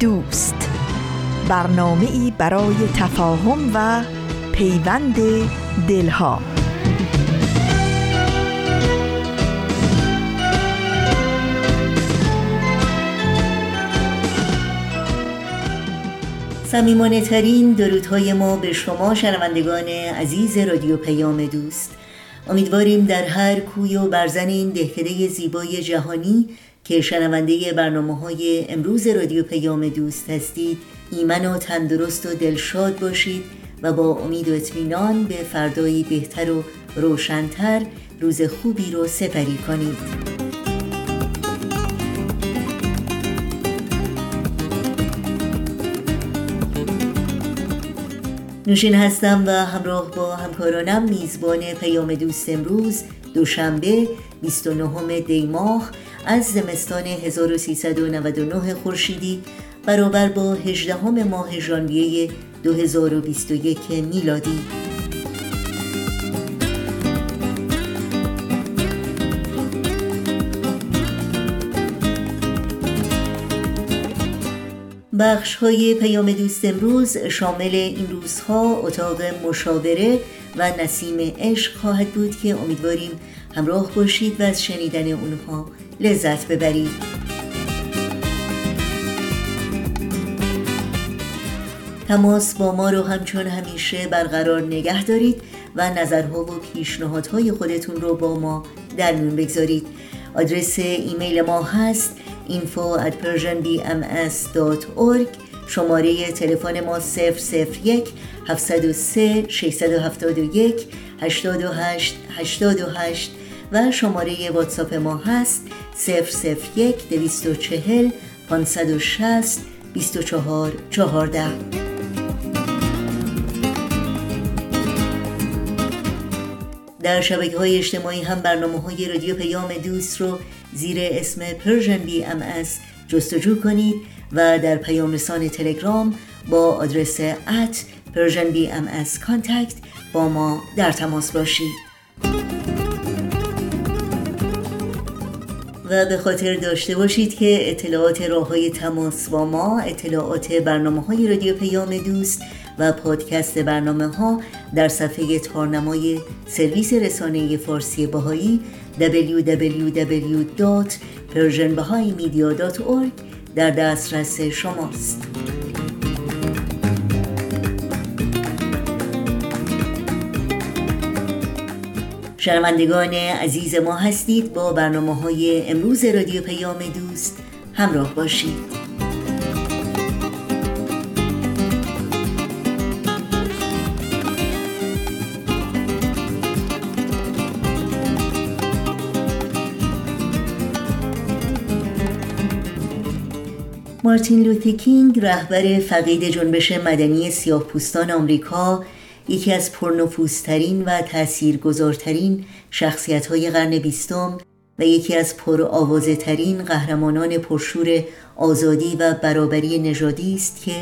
دوست. برنامه ای برای تفاهم و پیوند دلها. سمیمانه ترین درودهای ما به شما شنوندگان عزیز رادیو پیام دوست. امیدواریم در هر کوی و برزن این دهکده زیبای جهانی که شنونده برنامه های امروز رادیو پیام دوست هستید ایمن و تندرست و دلشاد باشید و با امید و اطمینان به فردایی بهتر و روشنتر روز خوبی رو سپری کنید. نوشین هستم و همراه با همکارانم میزبان پیام دوست امروز دوشنبه 29 دی ماه از زمستان 1399 خورشیدی برابر با 18 ماه ژانویه 2021 میلادی. بخش های پیام دوست امروز شامل این روزها اتاق مشاوره و نسیم عشق خواهد بود که امیدواریم همراه باشید و از شنیدن اونها لذت ببرید. تماس با ما رو همچون همیشه برقرار نگه دارید و نظرها و پیشنهادهای خودتون رو با ما در میون بگذارید. آدرس ایمیل ما هست info at persianbms.org شماره تلفن ما 001 703 671 828 828 و شماره واتساپ ما هست 001 240 560 24 14 در شبکه های اجتماعی هم برنامه های رادیو پیام دوست رو زیر اسم ام از جستجو کنید و در پیام رسان تلگرام با آدرس بی ام از کانتکت با ما در تماس باشید. و به خاطر داشته باشید که اطلاعات راه های تماس با ما اطلاعات برنامه های رادیو پیام دوست و پادکست برنامه ها در صفحه تارنمای سرویس رسانه فارسی باهایی www.persianbahaimedia.org در دسترس شماست. شنوندگان عزیز ما هستید با برنامه های امروز رادیو پیام دوست همراه باشید. مارتین لوتکینگ رهبر فقید جنبش مدنی سیاه پوستان آمریکا یکی از پرنفوذترین و تاثیرگذارترین شخصیت‌های قرن بیستم و یکی از پرآوازه ترین قهرمانان پرشور آزادی و برابری نژادی است که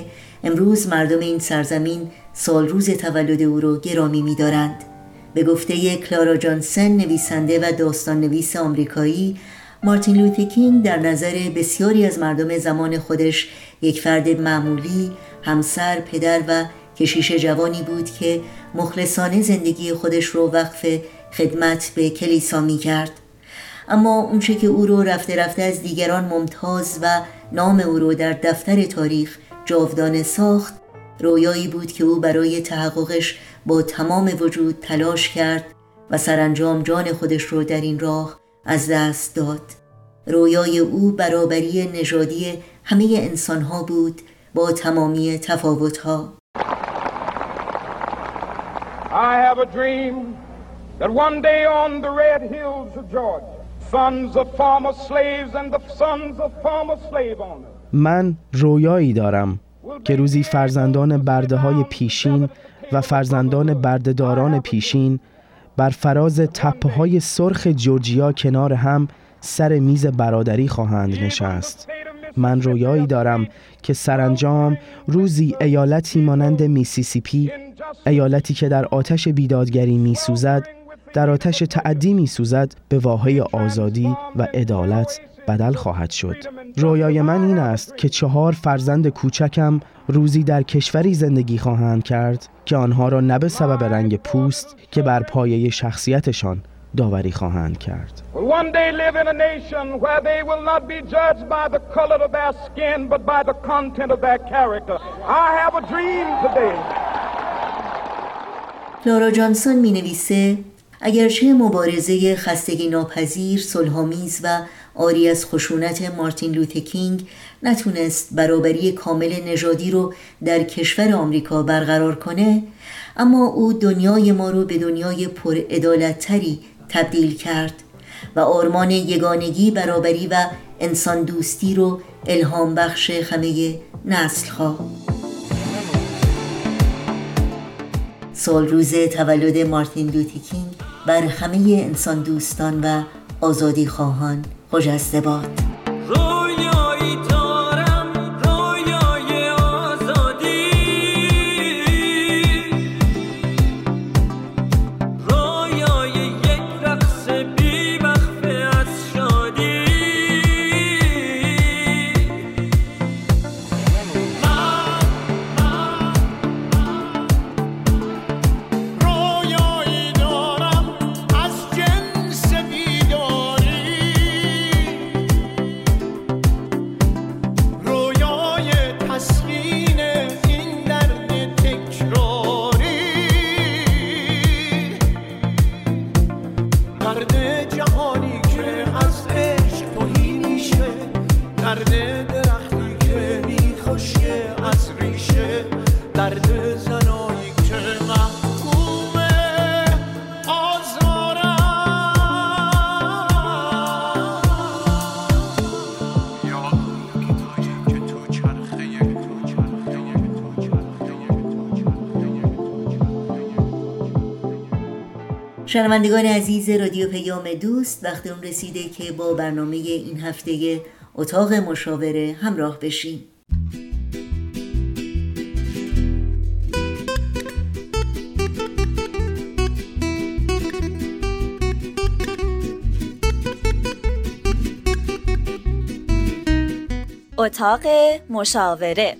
امروز مردم این سرزمین سال روز تولد او را گرامی می‌دارند. به گفته کلارا جانسن نویسنده و داستان نویس آمریکایی مارتین لوتکینگ در نظر بسیاری از مردم زمان خودش یک فرد معمولی، همسر، پدر و کشیش جوانی بود که مخلصانه زندگی خودش رو وقف خدمت به کلیسا می کرد اما اونچه که او رو رفته رفته از دیگران ممتاز و نام او رو در دفتر تاریخ جاودانه ساخت رویایی بود که او برای تحققش با تمام وجود تلاش کرد و سرانجام جان خودش رو در این راه از دست داد. رویای او برابری نژادی همه انسانها بود با تمامی تفاوتها. I have a dream that one day on the red hills of Georgia, من رویایی دارم که روزی فرزندان برده های پیشین و فرزندان بردهداران پیشین بر فراز تپه های سرخ جورجیا کنار هم سر میز برادری خواهند نشست. من رویایی دارم که سرانجام روزی ایالتی مانند میسیسیپی ایالتی که در آتش بیدادگری میسوزد در آتش تعدی میسوزد به واحه آزادی و عدالت بدل خواهد شد. رویای من این است که چهار فرزند کوچکم روزی در کشوری زندگی خواهند کرد. که آنها را نه به سبب رنگ پوست که بر پایه شخصیتشان داوری خواهند کرد. لارا جانسون می نویسه اگرچه مبارزه خستگی ناپذیر، صلحآمیز و آری از خشونت مارتین لوتکینگ نتونست برابری کامل نژادی رو در کشور آمریکا برقرار کنه اما او دنیای ما رو به دنیای پر تری تبدیل کرد و آرمان یگانگی برابری و انسان دوستی رو الهام بخش همه نسل خواه سال روز تولد مارتین لوتیکینگ بر همه انسان دوستان و آزادی خواهان خجسته باد شنوندگان عزیز رادیو پیام دوست وقت اون رسیده که با برنامه این هفته اتاق مشاوره همراه بشیم. اتاق مشاوره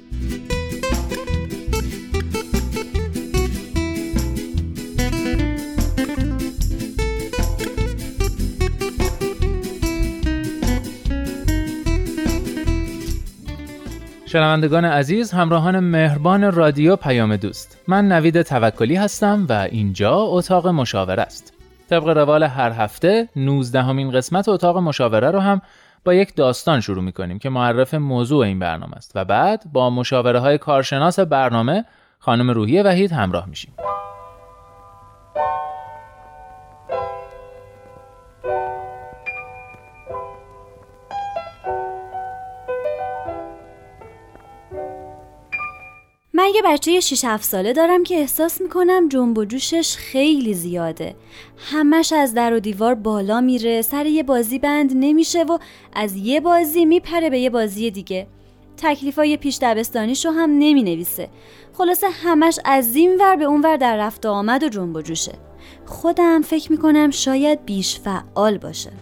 شنوندگان عزیز همراهان مهربان رادیو پیام دوست. من نوید توکلی هستم و اینجا اتاق مشاوره است. طبق روال هر هفته 19 همین قسمت اتاق مشاوره رو هم با یک داستان شروع می‌کنیم که معرف موضوع این برنامه است و بعد با مشاوره های کارشناس برنامه خانم روحی وحید همراه میشیم. من یه بچه 6 7 ساله دارم که احساس می‌کنم جنب و جوشش خیلی زیاده. همش از در و دیوار بالا میره سر یه بازی بند نمیشه و از یه بازی میپره به یه بازی دیگه. تکلیفای پیش دبستانیشو هم نمی نویسه خلاصه همش از این ور به اون ور در رفت آمد و جنب و جوشه. خودم فکر می‌کنم شاید بیش فعال باشه.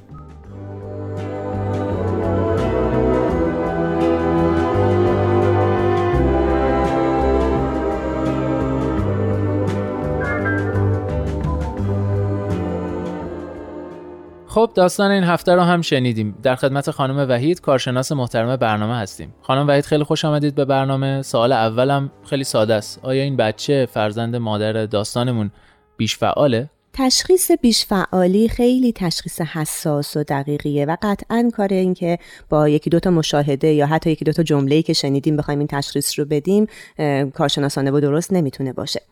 خب داستان این هفته رو هم شنیدیم. در خدمت خانم وحید کارشناس محترم برنامه هستیم. خانم وحید خیلی خوش آمدید به برنامه. سوال اولم خیلی ساده است. آیا این بچه فرزند مادر داستانمون بیش فعاله؟ تشخیص بیش فعالی خیلی تشخیص حساس و دقیقیه و قطعا کار این که با یکی دوتا مشاهده یا حتی یکی دوتا جمله‌ای که شنیدیم بخوایم این تشخیص رو بدیم کارشناسانه و درست نمی‌تونه باشه.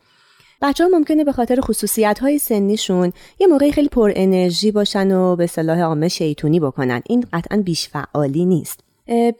بچه ها ممکنه به خاطر خصوصیت های سنیشون یه موقعی خیلی پر انرژی باشن و به صلاح عامه شیطونی بکنن. این قطعا بیش فعالی نیست.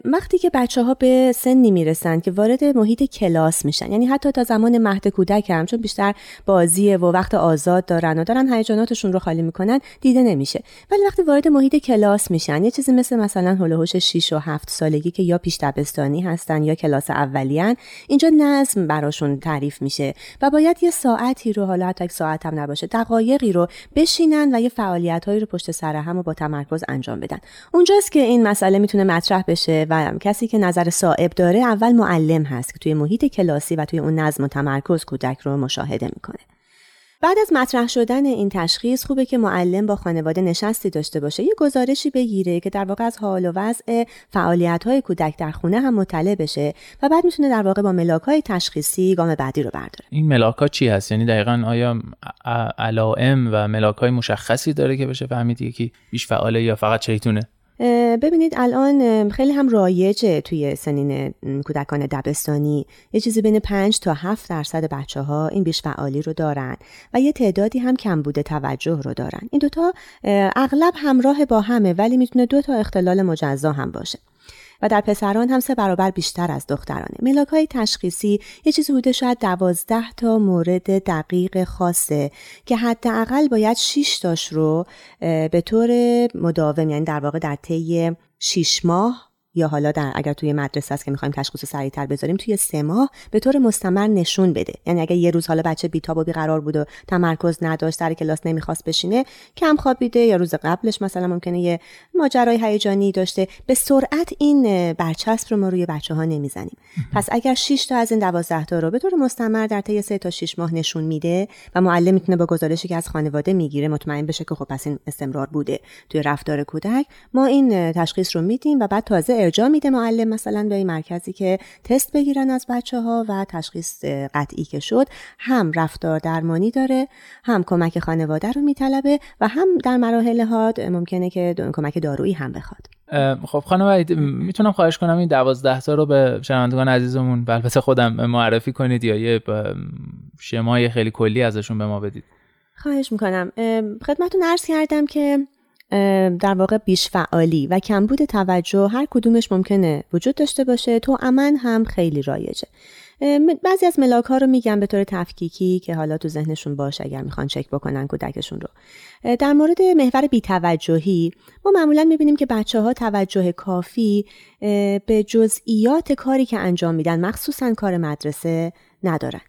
وقتی که بچه ها به سنی می‌رسن که وارد محیط کلاس میشن یعنی حتی تا زمان مهد کودک هم چون بیشتر بازیه و وقت آزاد دارن و دارن هیجاناتشون رو خالی می‌کنن دیده نمیشه. ولی وقتی وارد محیط کلاس میشن یه چیزی مثل مثلا هلوهوش 6 و 7 سالگی که یا پیش دبستانی هستن یا کلاس اولیان اینجا نظم براشون تعریف میشه و باید یه ساعتی رو حالا حتی ساعت هم نباشه دقایقی رو بشینن و یه فعالیت هایی رو پشت سر هم و با تمرکز انجام بدن. اونجاست که این مسئله می‌تونه مطرح بشه. و کسی که نظر صاحب داره اول معلم هست که توی محیط کلاسی و توی اون نظم و تمرکز کودک رو مشاهده می‌کنه. بعد از مطرح شدن این تشخیص خوبه که معلم با خانواده نشستی داشته باشه. یه گزارشی بگیره که در واقع از حال و وضع فعالیت های کودک در خونه هم مطلع بشه و بعد می‌تونه در واقع با ملاک های تشخیصی گام بعدی رو برداره. این ملاک ها چی هست؟ یعنی دقیقا آیا علائم و ملاک های مشخصی داره که بشه فهمید یکی بیش فعاله یا فقط شیطونه؟ ببینید الان خیلی هم رایجه توی سنین کودکان دبستانی. یه چیزی بین 5 تا 7 درصد بچه ها این بیش فعالی رو دارن و یه تعدادی هم کم بوده توجه رو دارن. این دوتا اغلب همراه با همه ولی می‌تونه دو تا اختلال مجزا هم باشه. و در پسران هم سه برابر بیشتر از دخترانه. ملاک های تشخیصی یه چیزی بوده شاید دوازده تا مورد دقیق خاصه که حداقل باید 6 تاش رو به طور مداوم یعنی در واقع در طی 6 ماه یا حالا در اگر توی مدرسه است که می‌خوایم تشخیص سریعتر بذاریم توی سه ماه به طور مستمر نشون بده. یعنی اگر یه روز حالا بچه بیتاب و بیقرار بود و تمرکز نداشت در کلاس نمی‌خواست بشینه کم خوابیده یا روز قبلش مثلا ممکنه یه ماجرای هیجانی داشته. به سرعت این برچسب رو ما روی بچه ها نمی‌زنیم پس اگر 6 تا از این 12 تا رو به طور مستمر در طی 3 تا 6 ماه نشون میده و معلم می‌تونه با گزارشی که از خانواده می‌گیره مطمئن بشه که خب پس این استمرار بوده. توی رفتار کودک ما این تشخیص رو میدیم و بعد تازه ارجاع میده معلم مثلا به این مرکزی که تست بگیرن از بچه ها و تشخیص قطعی که شد هم رفتار درمانی داره هم کمک خانواده رو میطلبه و هم در مراحل ها ممکنه که کمک دارویی هم بخواد. خب خانم می‌تونم خواهش کنم این دوازده تا رو به شنوندگان عزیزمون و البته خودم معرفی کنید یا یه شمای خیلی کلی ازشون به ما بدید. خواهش می‌کنم. خدمتون عرض کردم که در واقع بیش فعالی و کمبود توجه هر کدومش ممکنه وجود داشته باشه. تو امن هم خیلی رایجه. بعضی از ملاک ها رو میگم به طور تفکیکی که حالا تو ذهنشون باشه اگر می‌خوان چک بکنن کودکشون رو. در مورد محور بیتوجهی ما معمولا می‌بینیم که بچه ها توجه کافی به جزئیات کاری که انجام میدن مخصوصا کار مدرسه ندارن.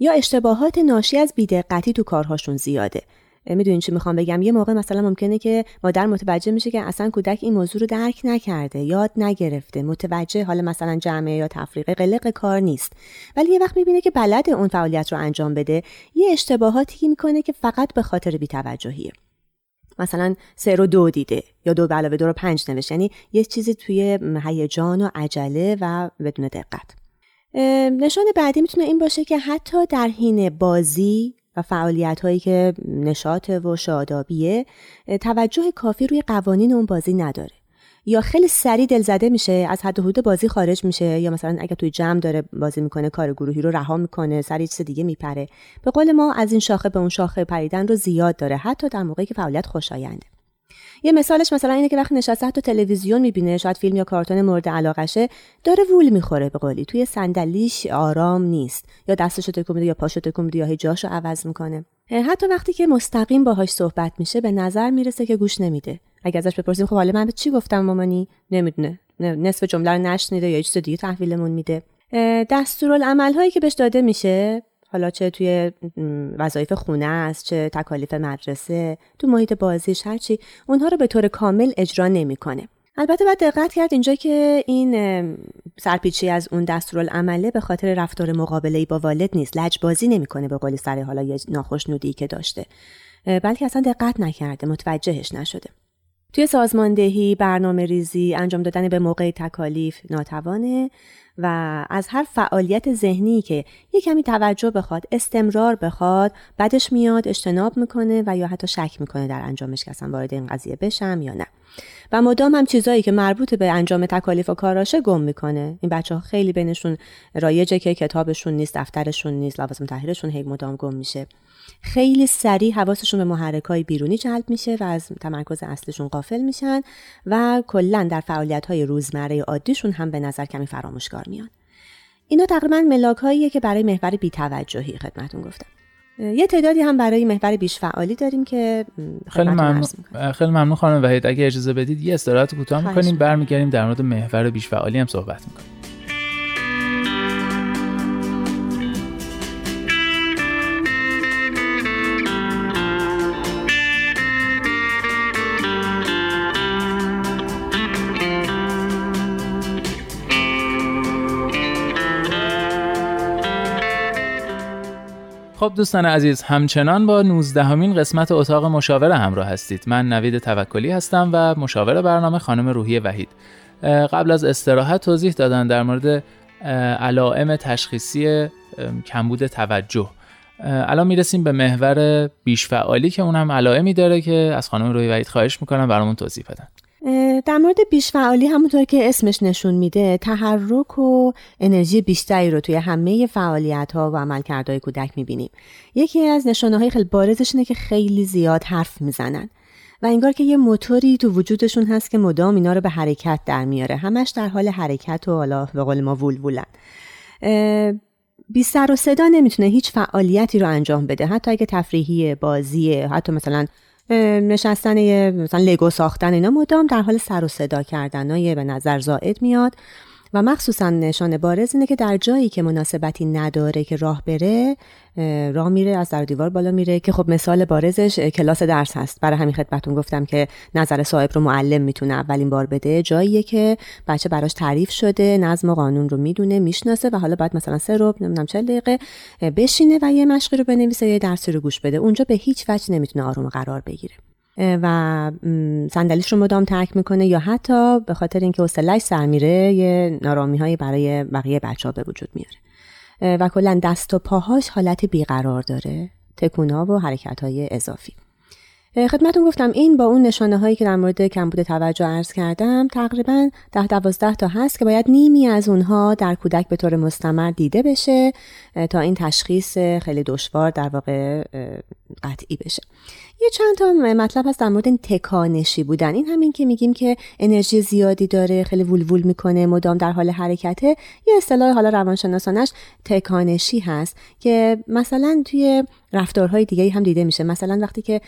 یا اشتباهات ناشی از بیدقتی تو کارهاشون زیاده. می‌دونین چی می‌خوام بگم؟ یه موقع مثلا ممکنه که مادر متوجه میشه که اصلا کودک این موضوع رو درک نکرده یاد نگرفته متوجه حالا مثلا جمعه یا تفریق قلق کار نیست. ولی یه وقت می‌بینه که بلد اون فعالیت رو انجام بده. یه اشتباهاتی می‌کنه که فقط به خاطر بیتوجهیه. مثلا سه رو دو دیده یا دو علاوه دو رو پنج نوشت. یعنی یه چیزی توی هیجان و عجله و بدون دقت. نشان بعدی می‌تونه این باشه که حتی در حین بازی و فعالیت هایی که نشاط و شادابیه توجه کافی روی قوانین اون بازی نداره. یا خیلی سریع دلزده میشه از حد حدود بازی خارج میشه یا مثلا اگر توی جمع داره بازی می‌کنه کار گروهی رو رها می‌کنه سری چیز دیگه میپره. به قول ما از این شاخه به اون شاخه پریدن رو زیاد داره حتی در موقعی که فعالیت خوشاینده. یه مثالش مثلا اینه که وقتی نشسته حتی تلویزیون می‌بینه شاید فیلم یا کارتون مورد علاقشه داره وول می‌خوره به قولی. توی صندلیش آرام نیست. یا دستشو تکون میده یا پاشو تکون میده یا جاشو عوض می‌کنه. حتی وقتی که مستقیم باهاش صحبت میشه به نظر می‌رسه که گوش نمیده. اگه ازش بپرسیم خب حالا من به چی گفتم مامانی؟ نمی‌دونه. نصف جمله رو نشنیده یا چیز دیگه تحویلمون میده. دستورالعمل هایی که بهش داده میشه حالا چه توی وظایف خونه است چه تکالیف مدرسه تو محیط بازیش هرچی اونها رو به طور کامل اجرا نمی‌کنه. البته باید دقت کرد اینجا که این سرپیچی از اون دستورالعمله به خاطر رفتار مقابله با والد نیست. لجبازی نمی‌کنه به قولی سر حالا یه ناخشنودی که داشته. بلکه اصلا دقت نکرده متوجهش نشده. توی سازماندهی برنامه ریزی انجام دادن به موقع تکالیف ناتوانه و از هر فعالیت ذهنی که یه کمی توجه بخواد استمرار بخواد بعدش میاد اجتناب می‌کنه و یا حتی شک می‌کنه در انجامش که اصلا وارد این قضیه بشم یا نه. و مدام هم چیزایی که مربوط به انجام تکالیف و کاراشه گم می‌کنه. این بچه ها خیلی بینشون رایجه که کتابشون نیست دفترشون نیست لوازم تحریرشون هی مدام گم میشه. خیلی سریع حواسشون به محرک های بیرونی جلب میشه و از تمرکز اصلشون قافل میشن و کلا در فعالیت های روزمره عادیشون هم به نظر کمی فراموشکار میان. اینا تقریبا ملاک هاییه که برای محور بیتوجهی خدمتون گفتم. یه تعدادی هم برای محور بیش فعالی داریم که خیلی ممنون. خیلی ممنون خانم وحید. اگه اجازه بدید یه استراحت کوتاه می‌کنیم برمیگردیم در مورد محور بیش فعالی هم صحبت می‌کنیم. خب دوستان عزیز همچنان با 19 همین قسمت اتاق مشاوره همراه هستید. من نوید توکلی هستم و مشاور برنامه خانم روحی وحید. قبل از استراحت توضیح دادن در مورد علائم تشخیصی کمبود توجه. الان می‌رسیم به محور بیش فعالی که اون هم علائمی داره که از خانم روحی وحید خواهش می‌کنم برامون توضیح بدن. در مورد بیشفعالی همونطور که اسمش نشون میده تحرک و انرژی بیشتری رو توی همه فعالیت ها و عملکردهای کودک می‌بینیم. یکی از نشانه های خیلی بارزش اینه که خیلی زیاد حرف می‌زنن و انگار که یه موتوری تو وجودشون هست که مدام اینا رو به حرکت در میاره. همش در حال حرکت و حالا به قول ما وول بی سر و صدا نمی‌تونه هیچ فعالیتی رو انجام بده. حتی اگه تفریحی بازیه حتی مثلا نشستن مثلا لگو ساختن اینا مدام در حال سر و صدا کردن به نظر زائد میاد. و مخصوصا نشان بارز اینه که در جایی که مناسبتی نداره که راه بره راه میره از در دیوار بالا میره که خب مثال بارزش کلاس درس هست. برای همین خدمتون گفتم که نظر صاحب رو معلم می‌تونه اولین بار بده. جاییه که بچه براش تعریف شده نظم و قانون رو می‌دونه می‌شناسه و حالا بعد مثلا سه رو نمی‌دونم چه دقیقه بشینه و یه مشقی رو بنویسه یه درسی رو گوش بده. اونجا به هیچ وجه نمی‌تونه آروم قرار بگیره. و صندلیش رو مدام ترک می‌کنه یا حتی به خاطر اینکه حوصله‌اش سر میره یه نارامی هایی برای بقیه بچه ها به وجود میاره. و کلا دست و پاهاش حالت بیقرار داره تکونا و حرکت های اضافی خدمتون گفتم این با اون نشانه هایی که در مورد کمبود توجه عرض کردم تقریبا ده دوازده تا هست که باید نیمی از اونها در کودک به طور مستمر دیده بشه تا این تشخیص خیلی دشوار در واقع قطعی بشه. یه چند تا مطلب هست در مورد تکانشی بودن. این همین که میگیم که انرژی زیادی داره خیلی وول می‌کنه مدام در حال حرکته. یه اصطلاح حالا روانشناسانش تکانشی هست که مثلا توی رفتارهای دیگه هم دیده میشه. مثلا وقتی که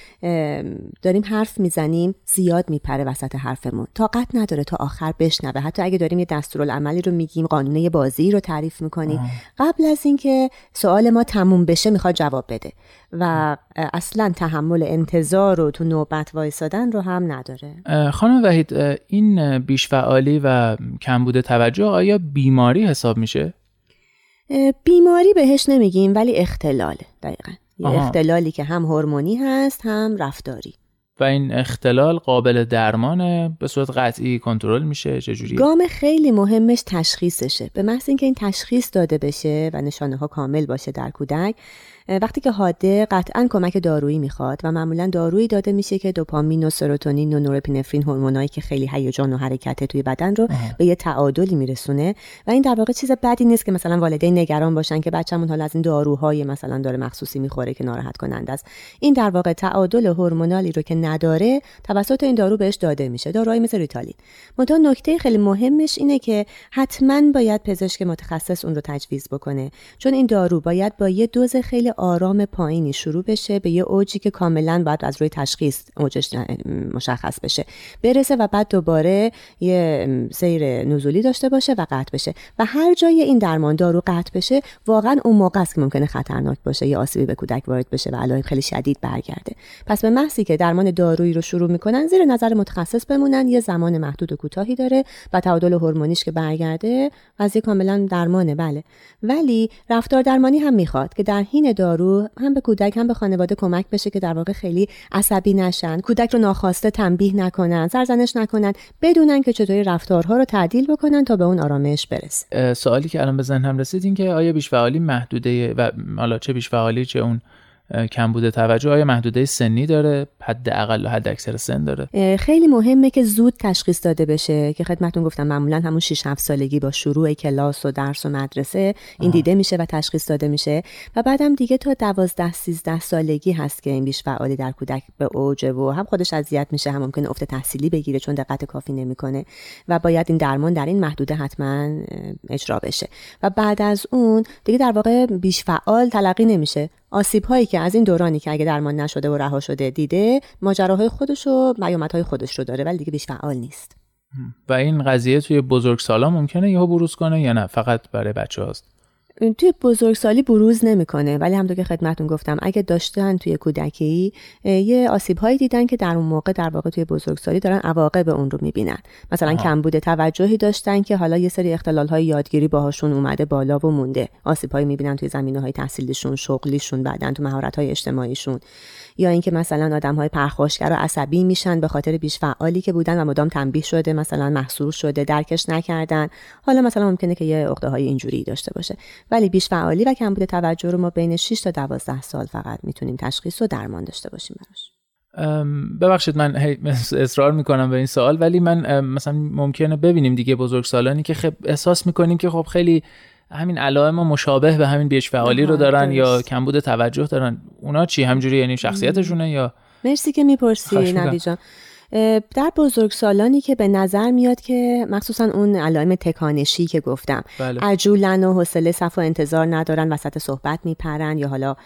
داریم حرف می‌زنیم زیاد میپره وسط حرفمون. طاقت نداره تا آخر بشنوه. حتی اگه داریم یه دستورالعملی رو میگیم قانونه بازی رو تعریف می‌کنیم. قبل از اینکه سوال ما تموم بشه می‌خواد جواب بده. و اصلا تحمل انتظار رو تو نوبت وایسادن رو هم نداره. خانم وحید این بیشفعالی و کمبود توجه آیا بیماری حساب میشه؟ بیماری بهش نمیگیم ولی اختلاله دقیقا. یه اختلالی که هم هورمونی هست هم رفتاری. و این اختلال قابل درمانه به صورت قطعی کنترل میشه چجوری؟ گام خیلی مهمش تشخیصشه. به محض اینکه این تشخیص داده بشه و نشانه ها کامل باشه در کودک وقتی که حاده قطعا کمک دارویی می‌خواد و معمولا دارویی داده میشه که دوپامین و سروتونین و نورپینفرین هورمونایی که خیلی هیجان و حرکت توی بدن رو به یه تعادلی میرسونه و این در واقع چیز بدی نیست که مثلا والدین نگران باشن که بچه‌مون حالا از این داروهای مثلا داره مخصوصی می‌خوره که ناراحت کننده است. این در واقع تعادل هورمونالی رو که نداره توسط این دارو بهش داده میشه. داروهای مثل ریتالین. منتها نکته خیلی مهمش اینه که حتما باید پزشک متخصص اون رو تجویز بکنه. چون این دارو باید با یه دوز خیلی آرام پایینی شروع بشه به یه اوجی که کاملا باید از روی تشخیص اوجش مشخص بشه. برسه و بعد دوباره یه سیر نزولی داشته باشه و قطع بشه. و هر جای این درمان دارو قطع بشه واقعا اون موقع است که ممکنه خطرناک باشه یا آسیبی به کودک وارد بشه و علائم خیلی شدید برگرده. پس به محضی که درمان دارویی رو شروع می‌کنن زیر نظر متخصص بمونن یه زمان محدود و کوتاهی داره و تعادل هورمونیش که برگرده قضیه کاملا درمانه بله. ولی رفتار درمانی هم می‌خواد که در حین دارو هم به کودک هم به خانواده کمک بشه که در واقع خیلی عصبی نشن کودک رو ناخواسته تنبیه نکنن سرزنش نکنن بدونن که چطوری رفتارها رو تعدیل بکنن تا به اون آرامش برسه. سوالی که الان به ذهنم رسید این که آیا بیش محدوده و حالا چه بیش چه اون کمبود توجه. آیا محدوده سنی داره؟ حد اقل و حد اکثر سن داره. خیلی مهمه که زود تشخیص داده بشه که خدمتون گفتم معمولا همون 6 7 سالگی با شروع کلاس و درس و مدرسه این دیده میشه و تشخیص داده میشه و بعدم دیگه تا 12 13 سالگی هست که این بیش فعالی در کودک به اوجه و هم خودش اذیت میشه هم ممکنه افت تحصیلی بگیره چون دقت کافی نمی‌کنه و باید این درمان در این محدوده حتما اجرا بشه. و بعد از اون دیگه در واقع بیش فعال تلقی نمیشه. آسیب هایی که از این دورانی که اگه درمان نشده و رها شده دیده ماجراهای خودش و های خودش رو داره ولی دیگه بیش فعال نیست. و این قضیه توی بزرگسالا ممکنه یهو بروز کنه یا نه؟ فقط برای بچه هاست توی بزرگسالی بروز نمی‌کنه. ولی همونطور که خدمتون گفتم اگه داشتن توی کودکی یه آسیب هایی دیدن که در اون موقع در واقع توی بزرگسالی دارن عواقب اون رو می‌بینن. مثلا کمبود توجهی داشتن که حالا یه سری اختلال های یادگیری باهاشون اومده بالا و مونده. آسیب هایی می‌بینن توی زمینه های تحصیلیشون شغلیشون بعدن تو مهارت های اجتماعیشون. یا اینکه مثلا آدم های پرخاشگر و عصبی میشن به خاطر بیش فعالی که بودن و مدام تنبیه شده مثلا محصور شده درکش نکردن. حالا مثلا ممکنه که یه عقده های اینجوری داشته باشه. ولی بیش فعالی و کمبود توجه رو ما بین 6 تا 12 سال فقط می‌تونیم تشخیص و درمان داشته باشیم براش. ببخشید من اصرار می‌کنم به این سوال ولی من مثلا ممکنه ببینیم دیگه بزرگسالانی که خب احساس می‌کنیم که خب خیلی همین علائم مشابه به همین بیش فعالی رو دارن یا کمبود توجه دارن اونا چی؟ همجوری یعنی شخصیتشونه یا؟ مرسی که می‌پرسی نبی جان. در بزرگسالانی که به نظر میاد که مخصوصا اون علائم تکانشی که گفتم بله. عجولن و حوصله صف و انتظار ندارن وسط صحبت میپرن یا حالا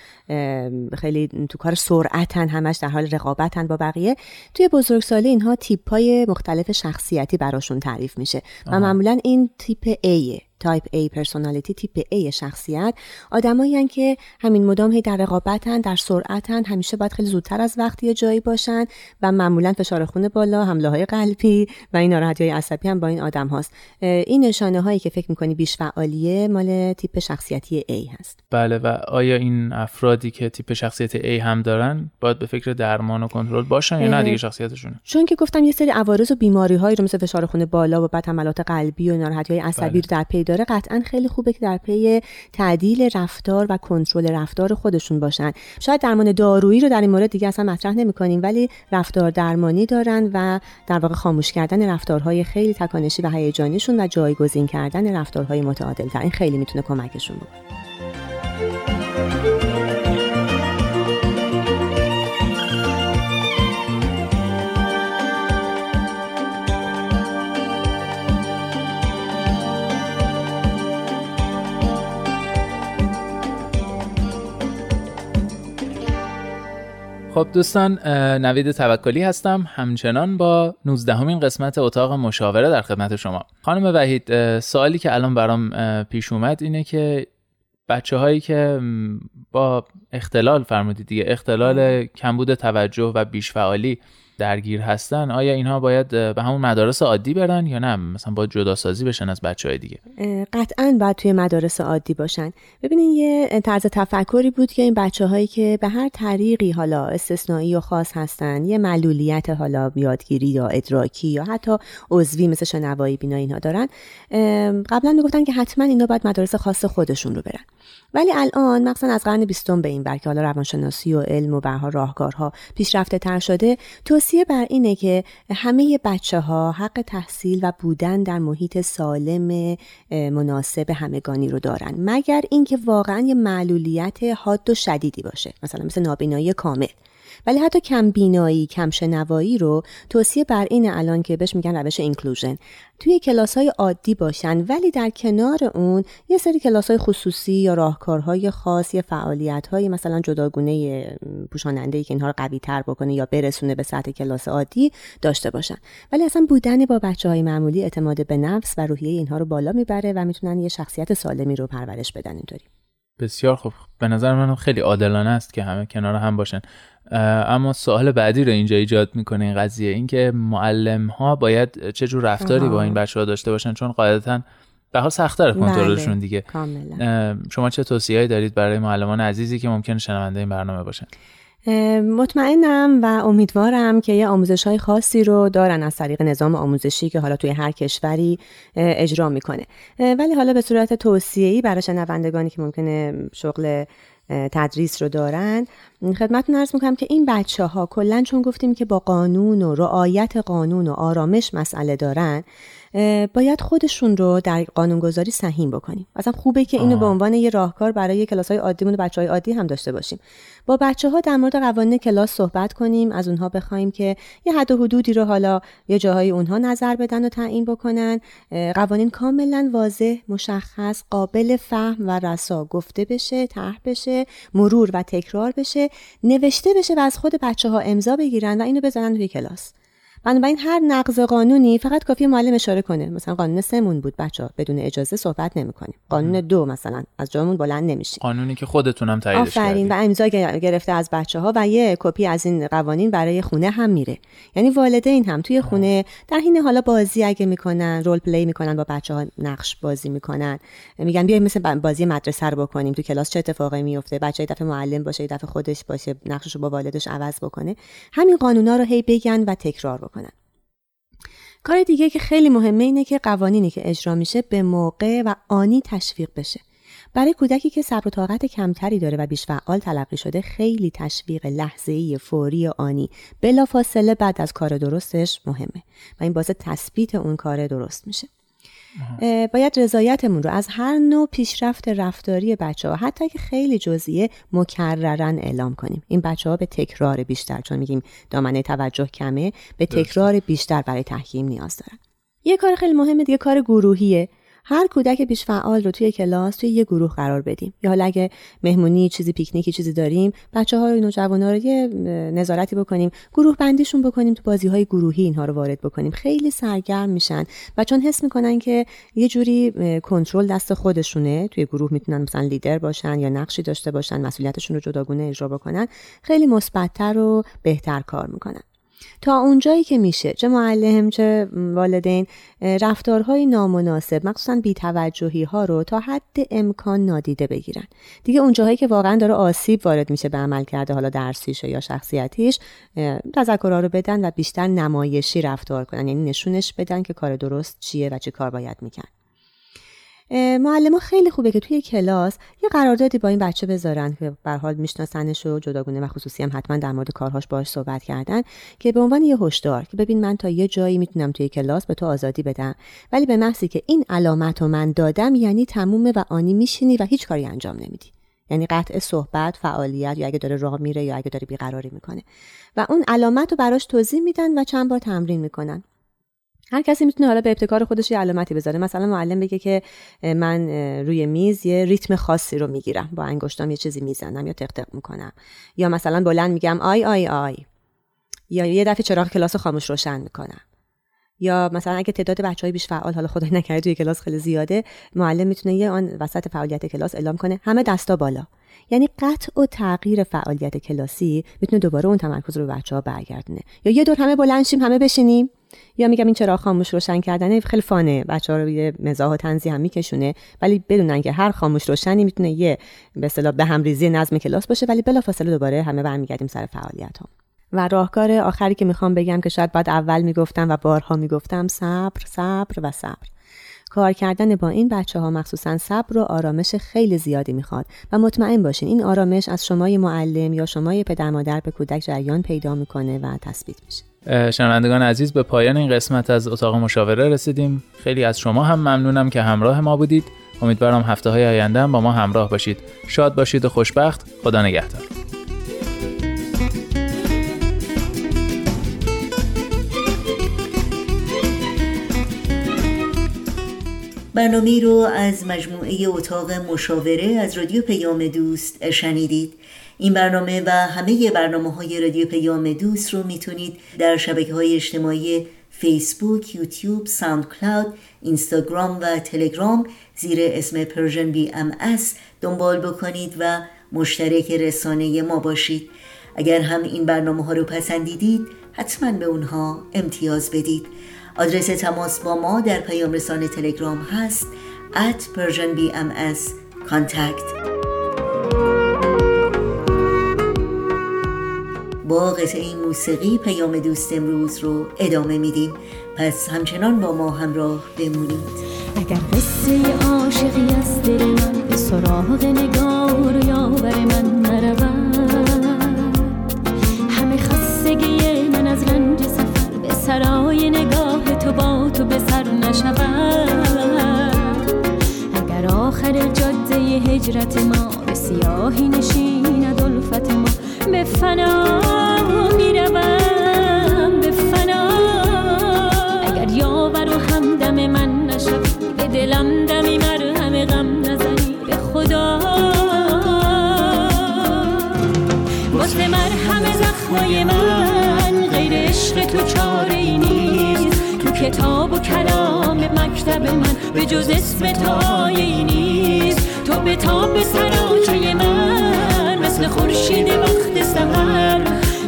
خیلی تو کار سرعتن همش در حال رقابتن با بقیه توی بزرگسالی اینها تیپ های مختلف شخصیتی براشون تعریف میشه و معمولا این تیپ A type A personality تیپ A شخصیت. آدمایی که همین مدام هی در رقابتن در سرعتن همیشه باید خیلی زودتر از وقتی جایی باشن و معمولا فشار خون بالا حمله های قلبی و این ناراحتی های عصبی هم با این آدم هاست. این نشانه هایی که فکر می‌کنی بیش فعالیه مال تیپ شخصیتی A هست. بله و آیا این افرادی که تیپ شخصیت A هم دارن باید به فکر درمان و کنترل باشن یا نه دیگه شخصیتشون چون که گفتم یه سری عوارض و بیماری هایی رو مثل فشار خون بالا و بعد حملات قلبی و ناراحتی های عصبی بله. رو در پی داره قطعا خیلی خوبه که در پی تعدیل رفتار و کنترل رفتار خودشون باشن. شاید درمان دارویی رو در این مورد دیگه اصلا مطرح نمی کنیم ولی رفتار درمانی دارن و در واقع خاموش کردن رفتارهای خیلی تکانشی و هیجانیشون و جایگزین کردن رفتارهای متعادل این خیلی می‌تونه کمکشون بکنه. خب دوستان نوید توکلی هستم. همچنان با 19 همین قسمت اتاق مشاوره در خدمت شما. خانم وحید سوالی که الان برام پیش اومد اینه که بچه هایی که با اختلال فرمودید دیگه اختلال کمبود توجه و بیش فعالی درگیر هستن آیا اینها باید به همون مدارس عادی برن یا نه؟ مثلا باید جدا سازی بشن از بچه های دیگه قطعا باید توی مدارس عادی باشن. ببینین یه طرز تفکری بود که این بچه هایی که به هر طریقی حالا استثنایی و خاص هستن یه معلولیت حالا یادگیری یا ادراکی یا حتی عضوی مثل شنوایی بینا اینها دارن قبلا می‌گفتن که حتما اینا باید مدارس خاص خودشون رو برن. ولی الان مثلا از قرن بیستم به این بر که حالا روانشناسی و علم و برها راهکارها پیشرفته تر شده توصیه بر اینه که همه بچه ها حق تحصیل و بودن در محیط سالم مناسب همگانی رو دارن. مگر اینکه واقعا یه معلولیت حاد و شدیدی باشه. مثلا مثل نابینایی کامل. ولی حتی کم بینایی کم شنوایی رو توصیه بر این الان که بهش میگن روش اینکلوژن. توی کلاس های عادی باشن ولی در کنار اون یه سری کلاس های خصوصی یا راهکارهای خاص یا فعالیت های مثلا جداگونه پوشاننده که اینها رو قوی تر بکنه یا برسونه به سطح کلاس عادی داشته باشن. ولی اصلا بودن با بچه های معمولی اعتماد به نفس و روحیه اینها رو بالا می‌بره و می‌تونن یه شخصیت سالمی رو پرورش بدن اینطوری. بسیار خوب. به نظر من خیلی عادلانه است که همه کنار هم باشن. اما سوال بعدی رو اینجا ایجاد می‌کنه این قضیه اینکه معلم ها باید چه جور رفتاری با این بچه ها داشته باشن؟ چون قاعدتا به حال سخت‌تر کنترلشون دیگه. کاملا. شما چه توصیه‌ای دارید برای معلمان عزیزی که ممکن شنونده این برنامه باشن؟ مطمئنم و امیدوارم که یه آموزش های خاصی رو دارن از طریق نظام آموزشی که حالا توی هر کشوری اجرا می‌کنه. ولی حالا به صورت توصیه‌ای برای شنوندگانی که ممکنه شغل تدریس رو دارن. خدمتتون ارز می‌کنم که این بچه ها کلا چون گفتیم که با قانون و رعایت قانون و آرامش مسئله دارن باید خودشون رو در قانونگذاری سهیم بکنیم. اصلا خوبه که اینو به عنوان یه راهکار برای کلاس های عادیمون و بچه های عادی هم داشته باشیم. با بچه ها در مورد قوانین کلاس صحبت کنیم از اونها بخوایم که یه حد و حدودی رو حالا یه جاهای اونها نظر بدن و تعیین بکنن. قوانین کاملا واضح مشخص قابل فهم و رسا گفته بشه طرح بشه مرور و تکرار بشه نوشته بشه و از خود بچه ها امضا بگیرن و اینو بزنن توی کلاس. بنابراین هر نقض قانونی فقط کافی معلم اشاره کنه. مثلا قانون سمون بود بچه بدون اجازه صحبت نمی‌کنیم. قانون دو مثلا از جامون بلند نمیشه قانونی که خودتونم تاییدش آفرین. و امضا گرفته از بچه ها و یه کپی از این قوانین برای خونه هم میره. یعنی والدین هم توی خونه در حین حالا بازی اگه می‌کنن role play می‌کنن با بچه ها نقش بازی می‌کنن. میگن بیایم مثل بازی مدرسه رو بکنیم. تو کلاس چه اتفاقی میفته بچه دفعه معلم باشه دفعه خودش باشه نقشش رو با والدش عوض بکنه. همین قانونا رو هی بگن و تکرار کار دیگه که خیلی مهمه اینه که قوانینی که اجرا میشه به موقع و آنی تشویق بشه. برای کودکی که صبر و طاقت کمتری داره و بیش فعال تلقی شده خیلی تشویق لحظه‌ای فوری فاصله بلافاصله بعد از کار درستش مهمه و این باعث تثبیت اون کار درست میشه. باید رضایتمون رو از هر نوع پیشرفت رفتاری بچه ها حتی که خیلی جزئیه مکررن اعلام کنیم. این بچه ها به تکرار بیشتر چون میگیم دامنه توجه کمه به تکرار بیشتر برای تحکیم نیاز دارن. یه کار خیلی مهمه دیگه کار گروهیه. هر کودک بیش فعال رو توی کلاس توی یه گروه قرار بدیم. یا حالا اگه مهمونی چیزی پیکنیکی چیزی داریم بچه ها رو نوجوانا رو یه نظارتی بکنیم گروه بندیشون بکنیم تو بازی های گروهی اینها رو وارد بکنیم. خیلی سرگرم میشن و چون حس می‌کنن که یه جوری کنترل دست خودشونه توی گروه می‌تونن مثلا لیدر باشن یا نقشی داشته باشن مسئولیتشون رو جداگونه اجرا بکنن خیلی مثبتتر و بهتر کار می‌کنن. تا اونجایی که میشه. چه معلم چه والدین رفتارهای نامناسب مخصوصا بیتوجهی ها رو تا حد امکان نادیده بگیرن. دیگه اونجاهایی که واقعا داره آسیب وارد میشه به عمل کرده حالا درسیش یا شخصیتیش تذکرها رو بدن و بیشتر نمایشی رفتار کنن. یعنی نشونش بدن که کار درست چیه و چه کار باید میکن معلم خیلی خوبه که توی کلاس یه قراردادی با این بچه بذارن که به حال میشناسنش و جداگونه و خصوصی هم حتما در مورد کارهاش باهاش صحبت کردن که به عنوان یه هشدار که ببین من تا یه جایی می‌تونم توی کلاس به تو آزادی بدم ولی به محضی که این علامت رو من دادم یعنی تمومه و آنی میشینی و هیچ کاری انجام نمیدی. یعنی قطع صحبت فعالیت یا اگه داره راه میره یا اگه داره بیقراری می‌کنه. و اون علامت رو براش توضیح میدن و چند بار تمرین می‌کنن. هر کسی می‌تونه حالا به ابتکار خودش یه علامتی بذاره. مثلا معلم بگه که من روی میز یه ریتم خاصی رو می‌گیرم. با انگشتام یه چیزی می‌زنم یا تق می‌کنم. یا مثلا بلند میگم آی آی آی. یا یه دفعه چراغ کلاس خاموش روشن می‌کنم. یا مثلا اگه تعداد بچه بیش فعال حالا خدای نکرده توی کلاس خیلی زیاده معلم می‌تونه یه آن وسط فعالیت کلاس اعلام کنه. همه دستا بالا. یعنی قطع و تغییر فعالیت کلاسی می‌تونه دوباره اون تمرکز رو بچه ها برگردونه. یا یه دور همه بلند شیم همه بشینیم. یا میگم این چرا خاموش روشن کردن خیلی fun ه. بچه ها رو یه مزاح و طنزی هم میکشونه. ولی بدونن که هر خاموش روشنی می‌تونه یه به اصطلاح به هم ریزی نظم کلاس باشه. ولی بلافاصله دوباره همه برمیگردیم سر فعالیت هم. و راهکار آخری که می‌خوام بگم که شاید بعد اول می‌گفتم و بارها می‌گفتم صبر صبر و صبر. کار کردن با این بچه ها مخصوصا صبر و آرامش خیلی زیادی می‌خواد. و مطمئن باشین این آرامش از شمای معلم یا شمای پدر مادر به کودک جریان پیدا می‌کنه و تثبیت میشه. شنوندگان عزیز به پایان این قسمت از اتاق مشاوره رسیدیم. خیلی از شما هم ممنونم که همراه ما بودید. امیدوارم هفته های آینده با ما همراه باشید. شاد باشید و خوشبخت. خدا نگهدار. برنامه رو از مجموعه اتاق مشاوره از رادیو پیام دوست شنیدید. این برنامه و همه برنامه های رادیو پیام دوست رو می‌تونید در شبکه های اجتماعی فیسبوک، یوتیوب، ساوند کلاود، اینستاگرام و تلگرام زیر اسم Persian BMS دنبال بکنید و مشترک رسانه ما باشید. اگر هم این برنامه ها رو پسندیدید حتما به اونها امتیاز بدید. آدرس تماس با ما در پیام رسانه تلگرام هست at Persian BMS contact. با قطعه موسیقی پیام دوست امروز رو ادامه میدیم. پس همچنان با ما همراه بمونید. اگر قصه عاشقی از دل من به سراغ نگار یاور من نرود همه خستگی من از رنج سفر به سرای نگاه تو با تو به سر نشود. اگر آخر جاده هجرت ما به سیاهی نشیند الفت ما به فنا. زخمای من غیر عشق تو چاره ای نیست. تو کتاب و کلام مکتب من به جز اسم تو نیست. تو به تاب سراچه من مثل خورشید وقت سهر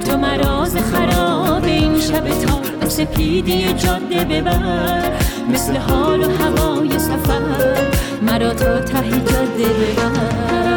تو مراز خراب این شب تا سپیدی جاده ببر. مثل حال و هوای سفر. مرا تا ته جاده ببر.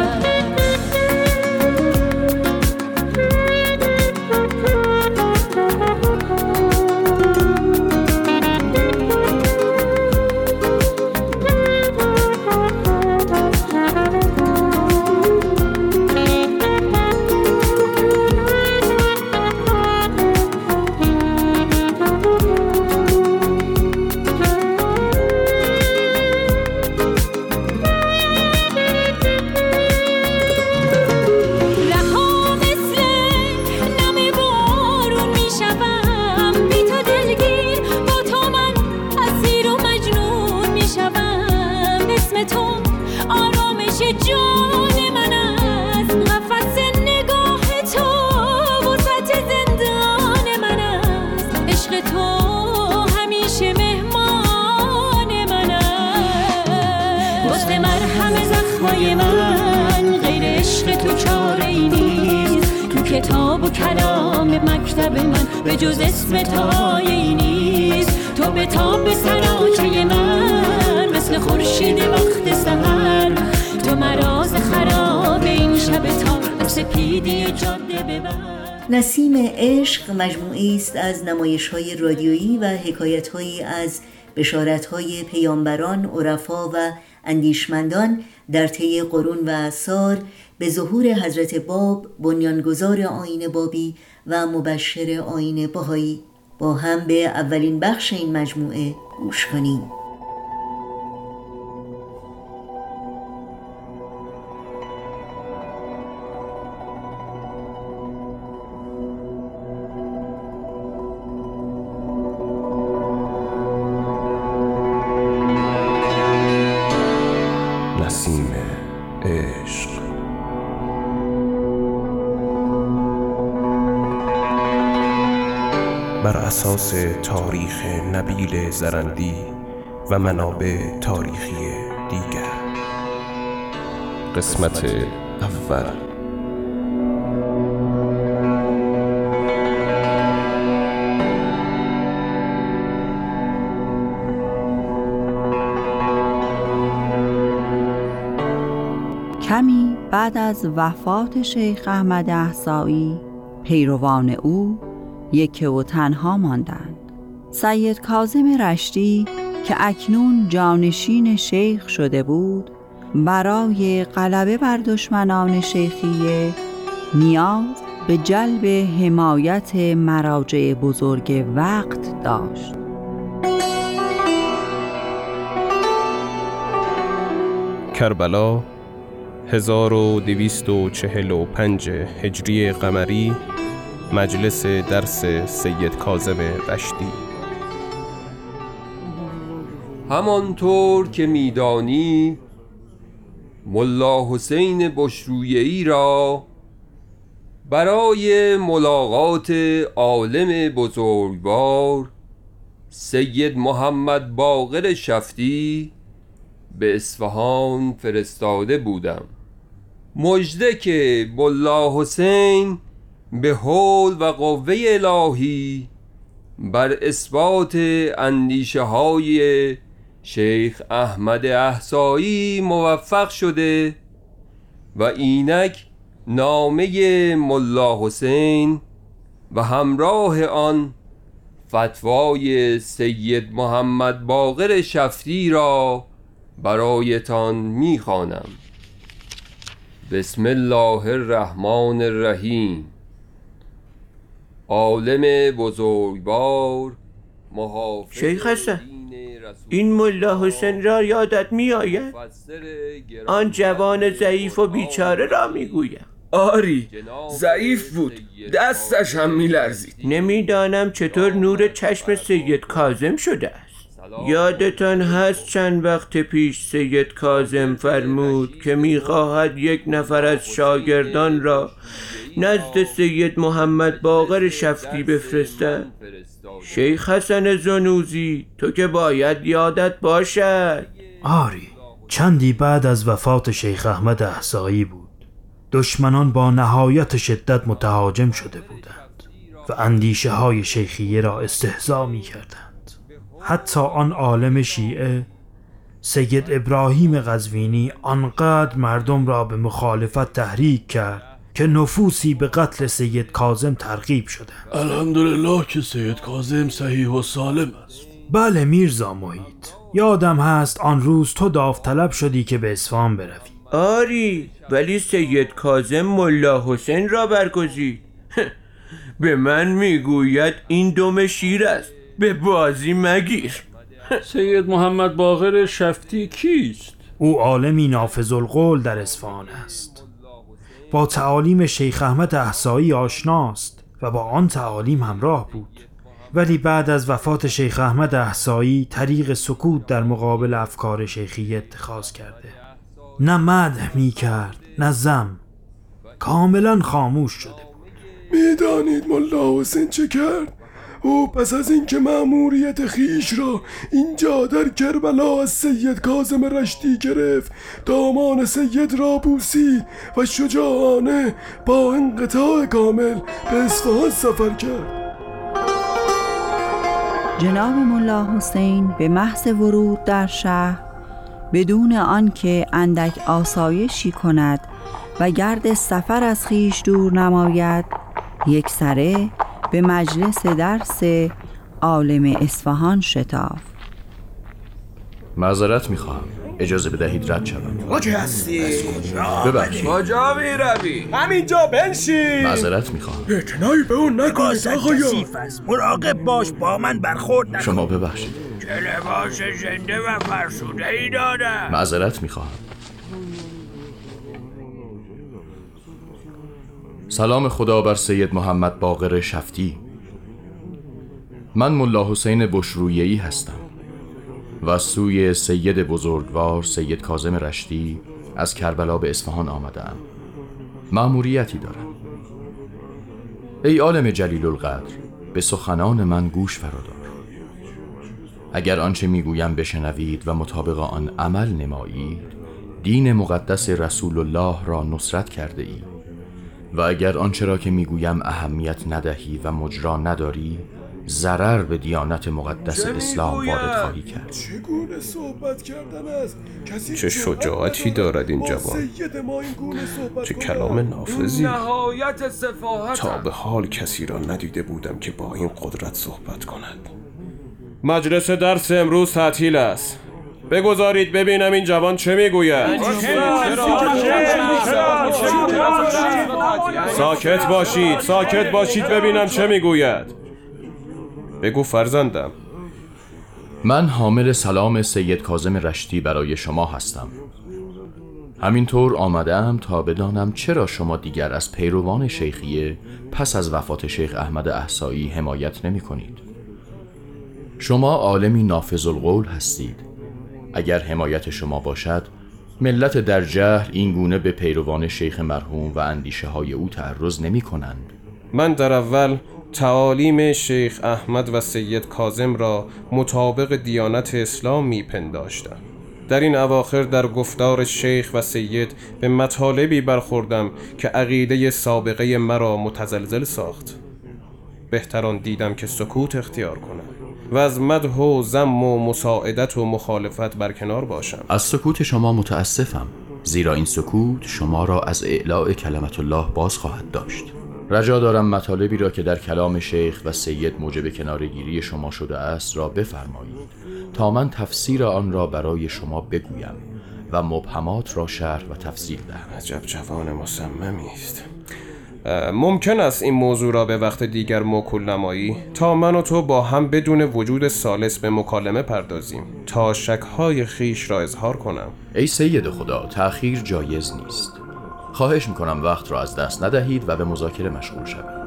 است از نمایش های رادیویی و حکایت هایی از بشارت های پیامبران، عرفا و اندیشمندان در طی قرون و اثار به ظهور حضرت باب بنیانگذار آین بابی و مبشر آین باهایی با هم به اولین بخش این مجموعه گوش کنیم. اساس تاریخ نبیل زرندی و منابع تاریخی دیگر. قسمت اول. کمی بعد از وفات شیخ احمد احسایی پیروان او یکه و تنها ماندند. سید کازم رشتی که اکنون جانشین شیخ شده بود برای غلبه بر دشمنان شیخیه نیاز به جلب حمایت مراجع بزرگ وقت داشت. کربلا 1245 هجری قمری مجلس درس سید کاظم رشتی همانطور که میدانی ملا حسین بشرویهی را برای ملاقات عالم بزرگوار سید محمد باقر شفتی به اصفهان فرستاده بودم. مجده که ملا حسین به حول و قوه الهی بر اثبات اندیشه های شیخ احمد احسایی موفق شده و اینک نامه ملا حسین و همراه آن فتوای سید محمد باقر شفتی را برایتان می‌خوانم. بسم الله الرحمن الرحیم. عالم بزرگوار محافظ شیخ حسن این ملا حسین را یادت می آید آن جوان ضعیف و بیچاره را می گویم آری ضعیف بود. دستش هم می لرزید نمی‌دانم چطور نور چشم سید کازم شده است. یادتان هست چند وقت پیش سید کازم فرمود که می‌خواهد یک نفر از شاگردان را نزد سید محمد باقر شفتی بفرستد. شیخ حسن زنوزی تو که باید یادت باشد. آری چندی بعد از وفات شیخ احمد احسایی بود. دشمنان با نهایت شدت متهاجم شده بودند و اندیشه های شیخیه را استهزا می کردند حتی آن عالم شیعه. سید ابراهیم غزوینی آنقدر مردم را به مخالفت تحریک کرد که نفوسی به قتل سید کازم ترغیب شدند. الحمدلله که سید کازم صحیح و سالم است. بله میرزا محیط. یادم هست آن روز تو داوطلب شدی که به اصفهان بروی. آری ولی سید کازم ملا حسین را برگزید. به من می‌گوید این دم شیر است. به بازی مگیر. سید محمد باقر شفتی کیست؟ او عالمی نافذ القول در اصفهان است. با تعالیم شیخ احمد احسایی آشناست و با آن تعالیم همراه بود. ولی بعد از وفات شیخ احمد احسایی طریق سکوت در مقابل افکار شیخی اتخاذ کرده. نه مدح می کرد نه زم کاملا خاموش شده بود. می‌دانید ملا حسین چه کرد؟ او پس از اینکه مأموریت خیش را اینجا در کربلا از سید کازم رشتی گرفت دامان سید را بوسید و شجاعانه با انقطاع کامل به اصفهان سفر کرد. جناب ملا حسین به محض ورود در شهر بدون آنکه اندک آسایشی کند و گرد سفر از خیش دور نماید یک سره به مجلس درس عالم اصفهان شتاف معذرت می‌خواهم. اجازه بدهید رد شوم. کجا هستی؟ ببخشید. کجا می روی؟ همینجا بنشین. معذرت می‌خواهم. اعتنایی به اون نکنید آقایا مراقب باش با من برخورد نکن. شما ببخشید. چه لباس زنده و فرسوده ای دادم. معذرت می‌خواهم. سلام خدا بر سید محمد باقر شفتی. من ملا حسین بشرویهی هستم و سوی سید بزرگوار سید کازم رشتی از کربلا به اصفهان آمدم مأموریتی دارم. ای عالم جلیل القدر به سخنان من گوش فرادار. اگر آنچه می‌گویم بشنوید و مطابق آن عمل نمایید دین مقدس رسول الله را نصرت کرده اید. و اگر آنچه را که می‌گویم اهمیت ندهی و مجرا نداری ضرر به دیانت مقدس اسلام وارد خواهی کرد. چگونه صحبت کردن است؟ کسی چه شجاعتی دارد این جوان؟ چه کلام نافذی. نهایت صفاحت تا به حال کسی را ندیده بودم که با این قدرت صحبت کند. مجلس درس امروز تعطیل است. بگذارید ببینم این جوان چه می‌گوید. ساکت باشید ساکت باشید ببینم چه می‌گوید. بگو فرزندم. من حامل سلام سید کازم رشتی برای شما هستم. همینطور آمدم تا بدانم چرا شما دیگر از پیروان شیخیه پس از وفات شیخ احمد احسایی حمایت نمی کنید شما عالمی نافذ القول هستید. اگر حمایت شما باشد ملت در جهل این گونه به پیروان شیخ مرحوم و اندیشه های او تعرض نمی کنند من در اول تعالیم شیخ احمد و سید کازم را مطابق دیانت اسلام میپنداشتم. در این اواخر در گفتار شیخ و سید به مطالبی برخوردم که عقیده سابقه مرا متزلزل ساخت. بهتران دیدم که سکوت اختیار کنم. و از مدح و زم و مساعدت و مخالفت برکنار باشم. از سکوت شما متاسفم زیرا این سکوت شما را از اعلاء کلمت الله باز خواهد داشت. رجا دارم مطالبی را که در کلام شیخ و سید موجب کنارگیری شما شده است را بفرمایید تا من تفسیر آن را برای شما بگویم و مبهمات را شرح و تفصیل دهم. عجب جوان مصممی است. ممکن است این موضوع را به وقت دیگر موکول نمایی؟ تا من و تو با هم بدون وجود سالس به مکالمه پردازیم. تا شکهای خیش را اظهار کنم. ای سید خدا تأخیر جایز نیست. خواهش می‌کنم وقت را از دست ندهید و به مذاکره مشغول شوید.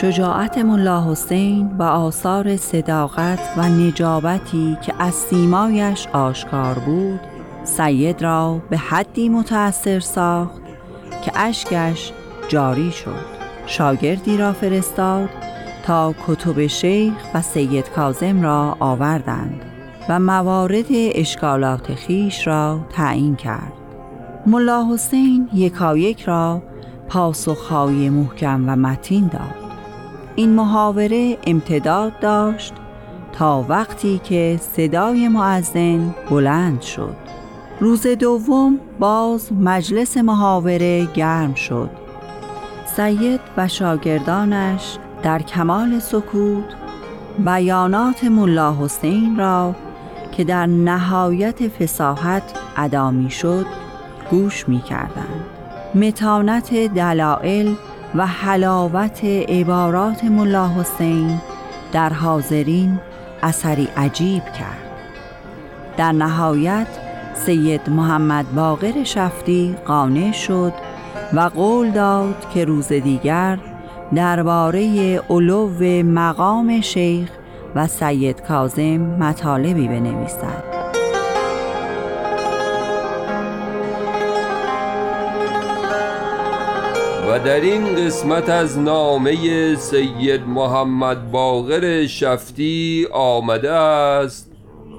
شجاعت ملا حسین و آثار صداقت و نجابتی که از سیمایش آشکار بود سید را به حدی متأثر ساخت که اشکش جاری شد. شاگردی را فرستاد تا کتب شیخ و سید کازم را آوردند و موارد اشکالات خیش را تعیین کرد. ملا حسین یکایک را پاسخهای محکم و متین داد. این محاوره امتداد داشت تا وقتی که صدای معزن بلند شد. روز دوم باز مجلس محاوره گرم شد. سید و شاگردانش در کمال سکوت بیانات ملا حسین را که در نهایت فساحت ادا شد گوش می کردند متانت دلائل و حلاوت عبارات ملا حسین در حاضرین اثری عجیب کرد. در نهایت سید محمد باقر شفتی قانع شد و قول داد که روز دیگر درباره علو مقام شیخ و سید کازم مطالبی بنویسد. و در این قسمت از نامه سید محمد باقر شفتی آمده است.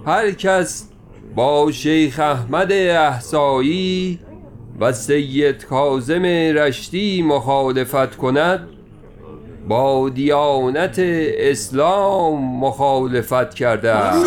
هر کس با شیخ احمد احسایی و سید کازم رشتی مخالفت کند با دیانت اسلام مخالفت کرده است.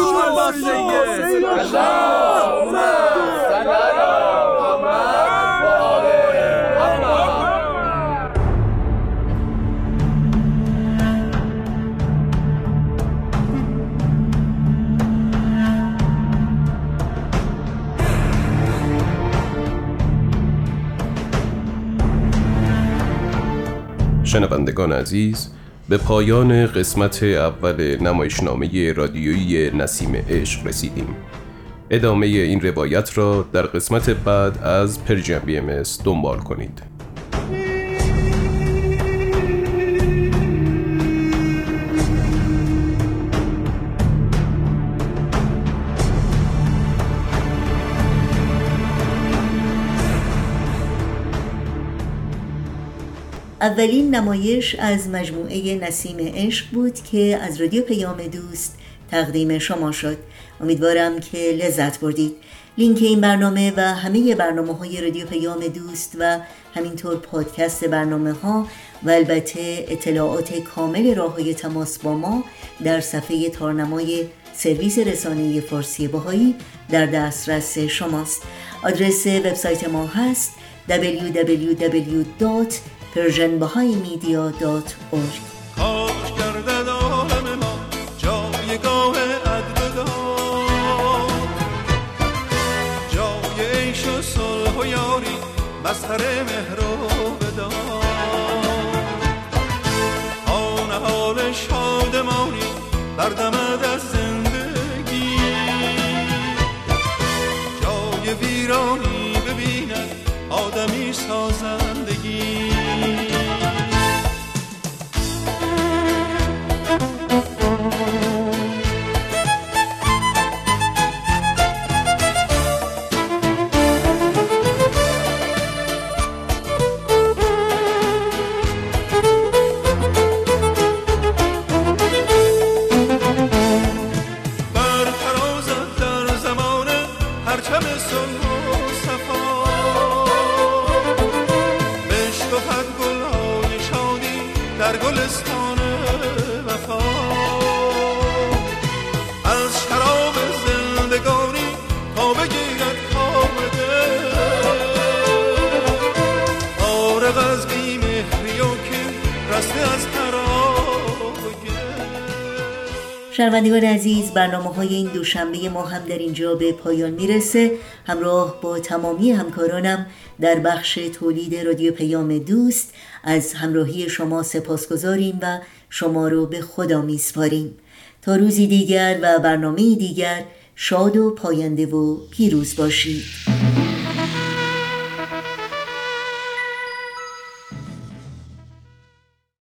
شنوندگان عزیز به پایان قسمت اول نمایشنامه رادیویی نسیم عشق رسیدیم. ادامه این روایت را در قسمت بعد از پرژن بی دنبال کنید. اولین نمایش از مجموعه نسیم عشق بود که از رادیو پیام دوست تقدیم شما شد امیدوارم که لذت بردید لینک این برنامه و همه برنامه های رادیو پیام دوست و همینطور پادکست برنامه ها و البته اطلاعات کامل راه های تماس با ما در صفحه تارنمای سرویس رسانه فارسی باهایی در دسترس شماست آدرس وبسایت ما هست www. persianbahaimedia.org کاش کرده عالم ما جایگاه عدل داد جای عیش و صلح و یاری مظهر شنوندگان عزیز برنامه های این دوشنبه ما هم در اینجا به پایان می‌رسه. همراه با تمامی همکارانم در بخش تولید رادیو پیام دوست از همراهی شما سپاسگزاریم و شما رو به خدا میسپاریم. تا روزی دیگر و برنامه دیگر شاد و پاینده و پیروز باشید.